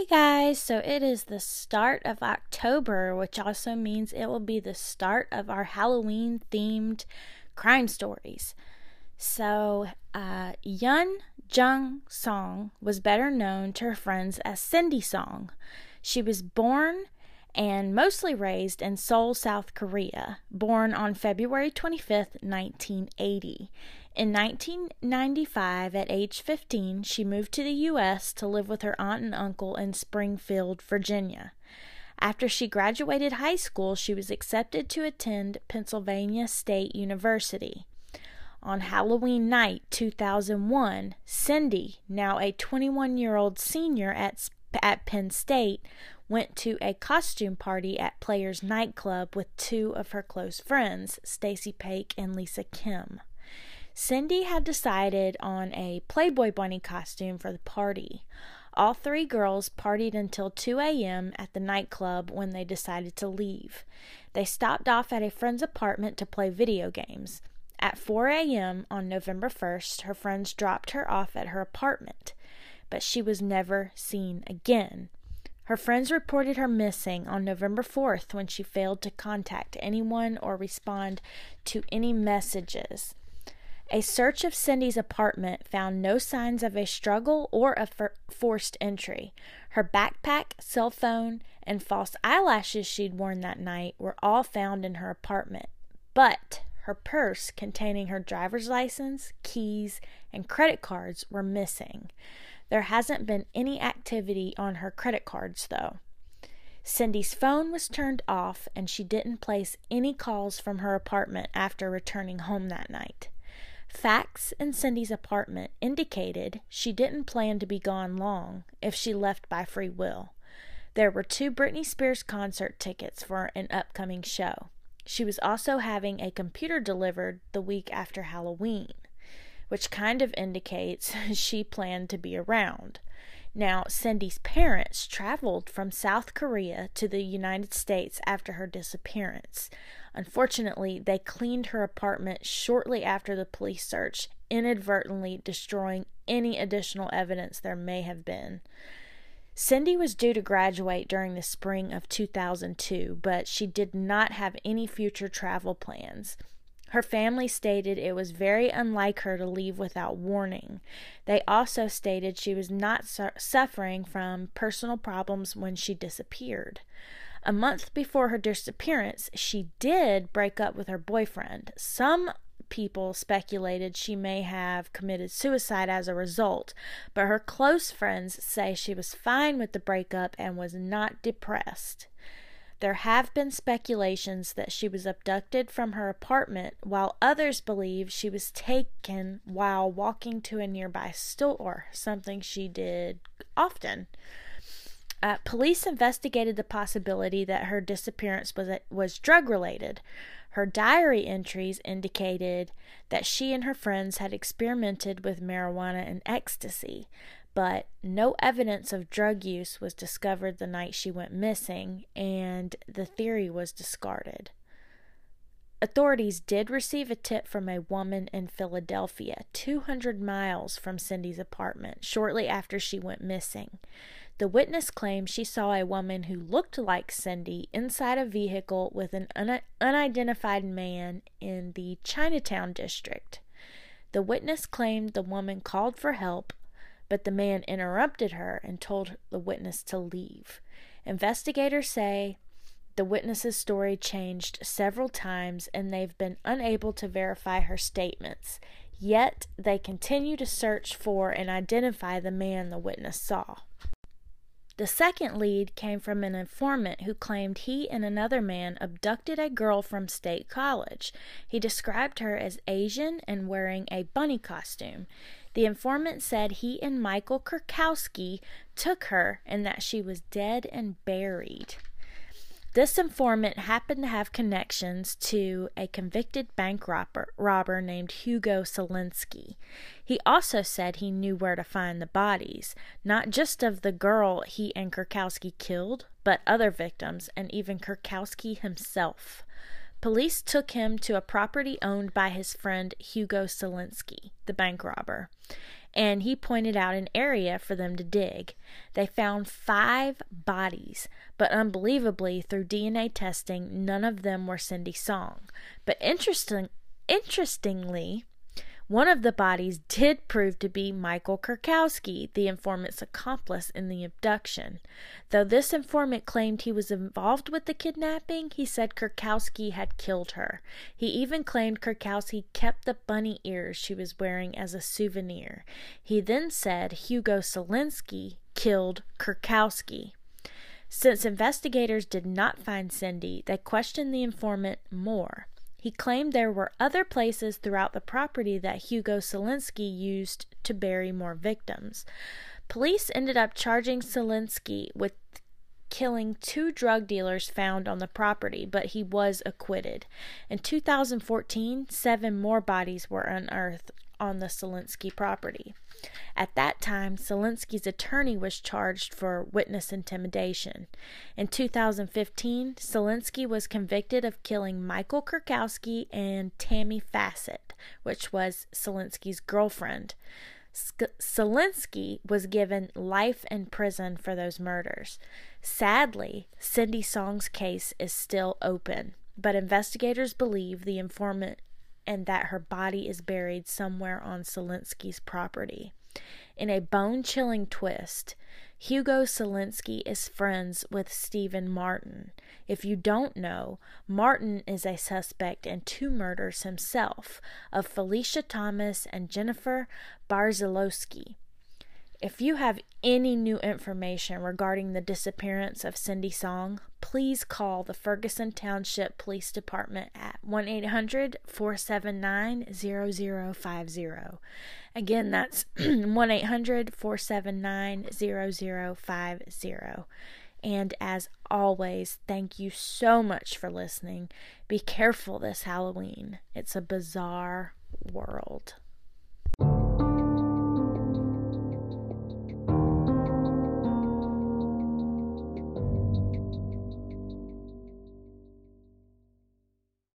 Hey guys, so it is the start of October, which also means it will be the start of our Halloween themed crime stories. So, uh, Yun Jung Song was better known to her friends as Cindy Song. She was born and mostly raised in Seoul, South Korea, born on February 25th, 1980. In 1995, at age 15, she moved to the U.S. to live with her aunt and uncle in Springfield, Virginia. After she graduated high school, she was accepted to attend Pennsylvania State University. On Halloween night 2001, Cindy, now a 21 year old senior at, at Penn State, went to a costume party at Players Nightclub with two of her close friends, Stacy Pake and Lisa Kim. Cindy had decided on a Playboy Bunny costume for the party. All three girls partied until 2 a.m. at the nightclub when they decided to leave. They stopped off at a friend's apartment to play video games. At 4 a.m. on November 1st, her friends dropped her off at her apartment, but she was never seen again. Her friends reported her missing on November 4th when she failed to contact anyone or respond to any messages. A search of Cindy's apartment found no signs of a struggle or a for- forced entry. Her backpack, cell phone, and false eyelashes she'd worn that night were all found in her apartment. But her purse containing her driver's license, keys, and credit cards were missing. There hasn't been any activity on her credit cards, though. Cindy's phone was turned off, and she didn't place any calls from her apartment after returning home that night. Facts in Cindy's apartment indicated she didn't plan to be gone long if she left by free will. There were two Britney Spears concert tickets for an upcoming show. She was also having a computer delivered the week after Halloween which kind of indicates she planned to be around. Now, Cindy's parents traveled from South Korea to the United States after her disappearance. Unfortunately, they cleaned her apartment shortly after the police search, inadvertently destroying any additional evidence there may have been. Cindy was due to graduate during the spring of 2002, but she did not have any future travel plans. Her family stated it was very unlike her to leave without warning. They also stated she was not su- suffering from personal problems when she disappeared. A month before her disappearance, she did break up with her boyfriend. Some people speculated she may have committed suicide as a result, but her close friends say she was fine with the breakup and was not depressed. There have been speculations that she was abducted from her apartment, while others believe she was taken while walking to a nearby store, something she did often. Uh, police investigated the possibility that her disappearance was was drug related. Her diary entries indicated that she and her friends had experimented with marijuana and ecstasy, but no evidence of drug use was discovered the night she went missing, and the theory was discarded. Authorities did receive a tip from a woman in Philadelphia, 200 miles from Cindy's apartment, shortly after she went missing. The witness claimed she saw a woman who looked like Cindy inside a vehicle with an un- unidentified man in the Chinatown district. The witness claimed the woman called for help but the man interrupted her and told the witness to leave. Investigators say the witness's story changed several times and they've been unable to verify her statements. Yet they continue to search for and identify the man the witness saw. The second lead came from an informant who claimed he and another man abducted a girl from State College. He described her as Asian and wearing a bunny costume. The informant said he and Michael Kerkowski took her and that she was dead and buried. This informant happened to have connections to a convicted bank robber, robber named Hugo Selenski. He also said he knew where to find the bodies, not just of the girl he and Kerkowski killed, but other victims and even Kerkowski himself. Police took him to a property owned by his friend Hugo Selenski, the bank robber, and he pointed out an area for them to dig. They found five bodies, but unbelievably, through DNA testing, none of them were Cindy Song. But interesting, interestingly, one of the bodies did prove to be Michael Kerkowski, the informant's accomplice in the abduction. Though this informant claimed he was involved with the kidnapping, he said Kerkowski had killed her. He even claimed Kerkowski kept the bunny ears she was wearing as a souvenir. He then said Hugo Selenski killed Kerkowski. Since investigators did not find Cindy, they questioned the informant more. He claimed there were other places throughout the property that Hugo Selenski used to bury more victims. Police ended up charging Selenski with killing two drug dealers found on the property, but he was acquitted. In 2014, seven more bodies were unearthed on the Selenski property. At that time, Selenski's attorney was charged for witness intimidation. In 2015, Selenski was convicted of killing Michael Kerkowski and Tammy Fassett, which was Selenski's girlfriend. Selenski was given life in prison for those murders. Sadly, Cindy Song's case is still open, but investigators believe the informant and that her body is buried somewhere on Selenski's property. In a bone chilling twist, Hugo Selenski is friends with Stephen Martin. If you don't know, Martin is a suspect in two murders himself of Felicia Thomas and Jennifer Barzilowski. If you have any new information regarding the disappearance of Cindy Song, please call the Ferguson Township Police Department at 1 800 479 0050. Again, that's 1 800 479 0050. And as always, thank you so much for listening. Be careful this Halloween, it's a bizarre world.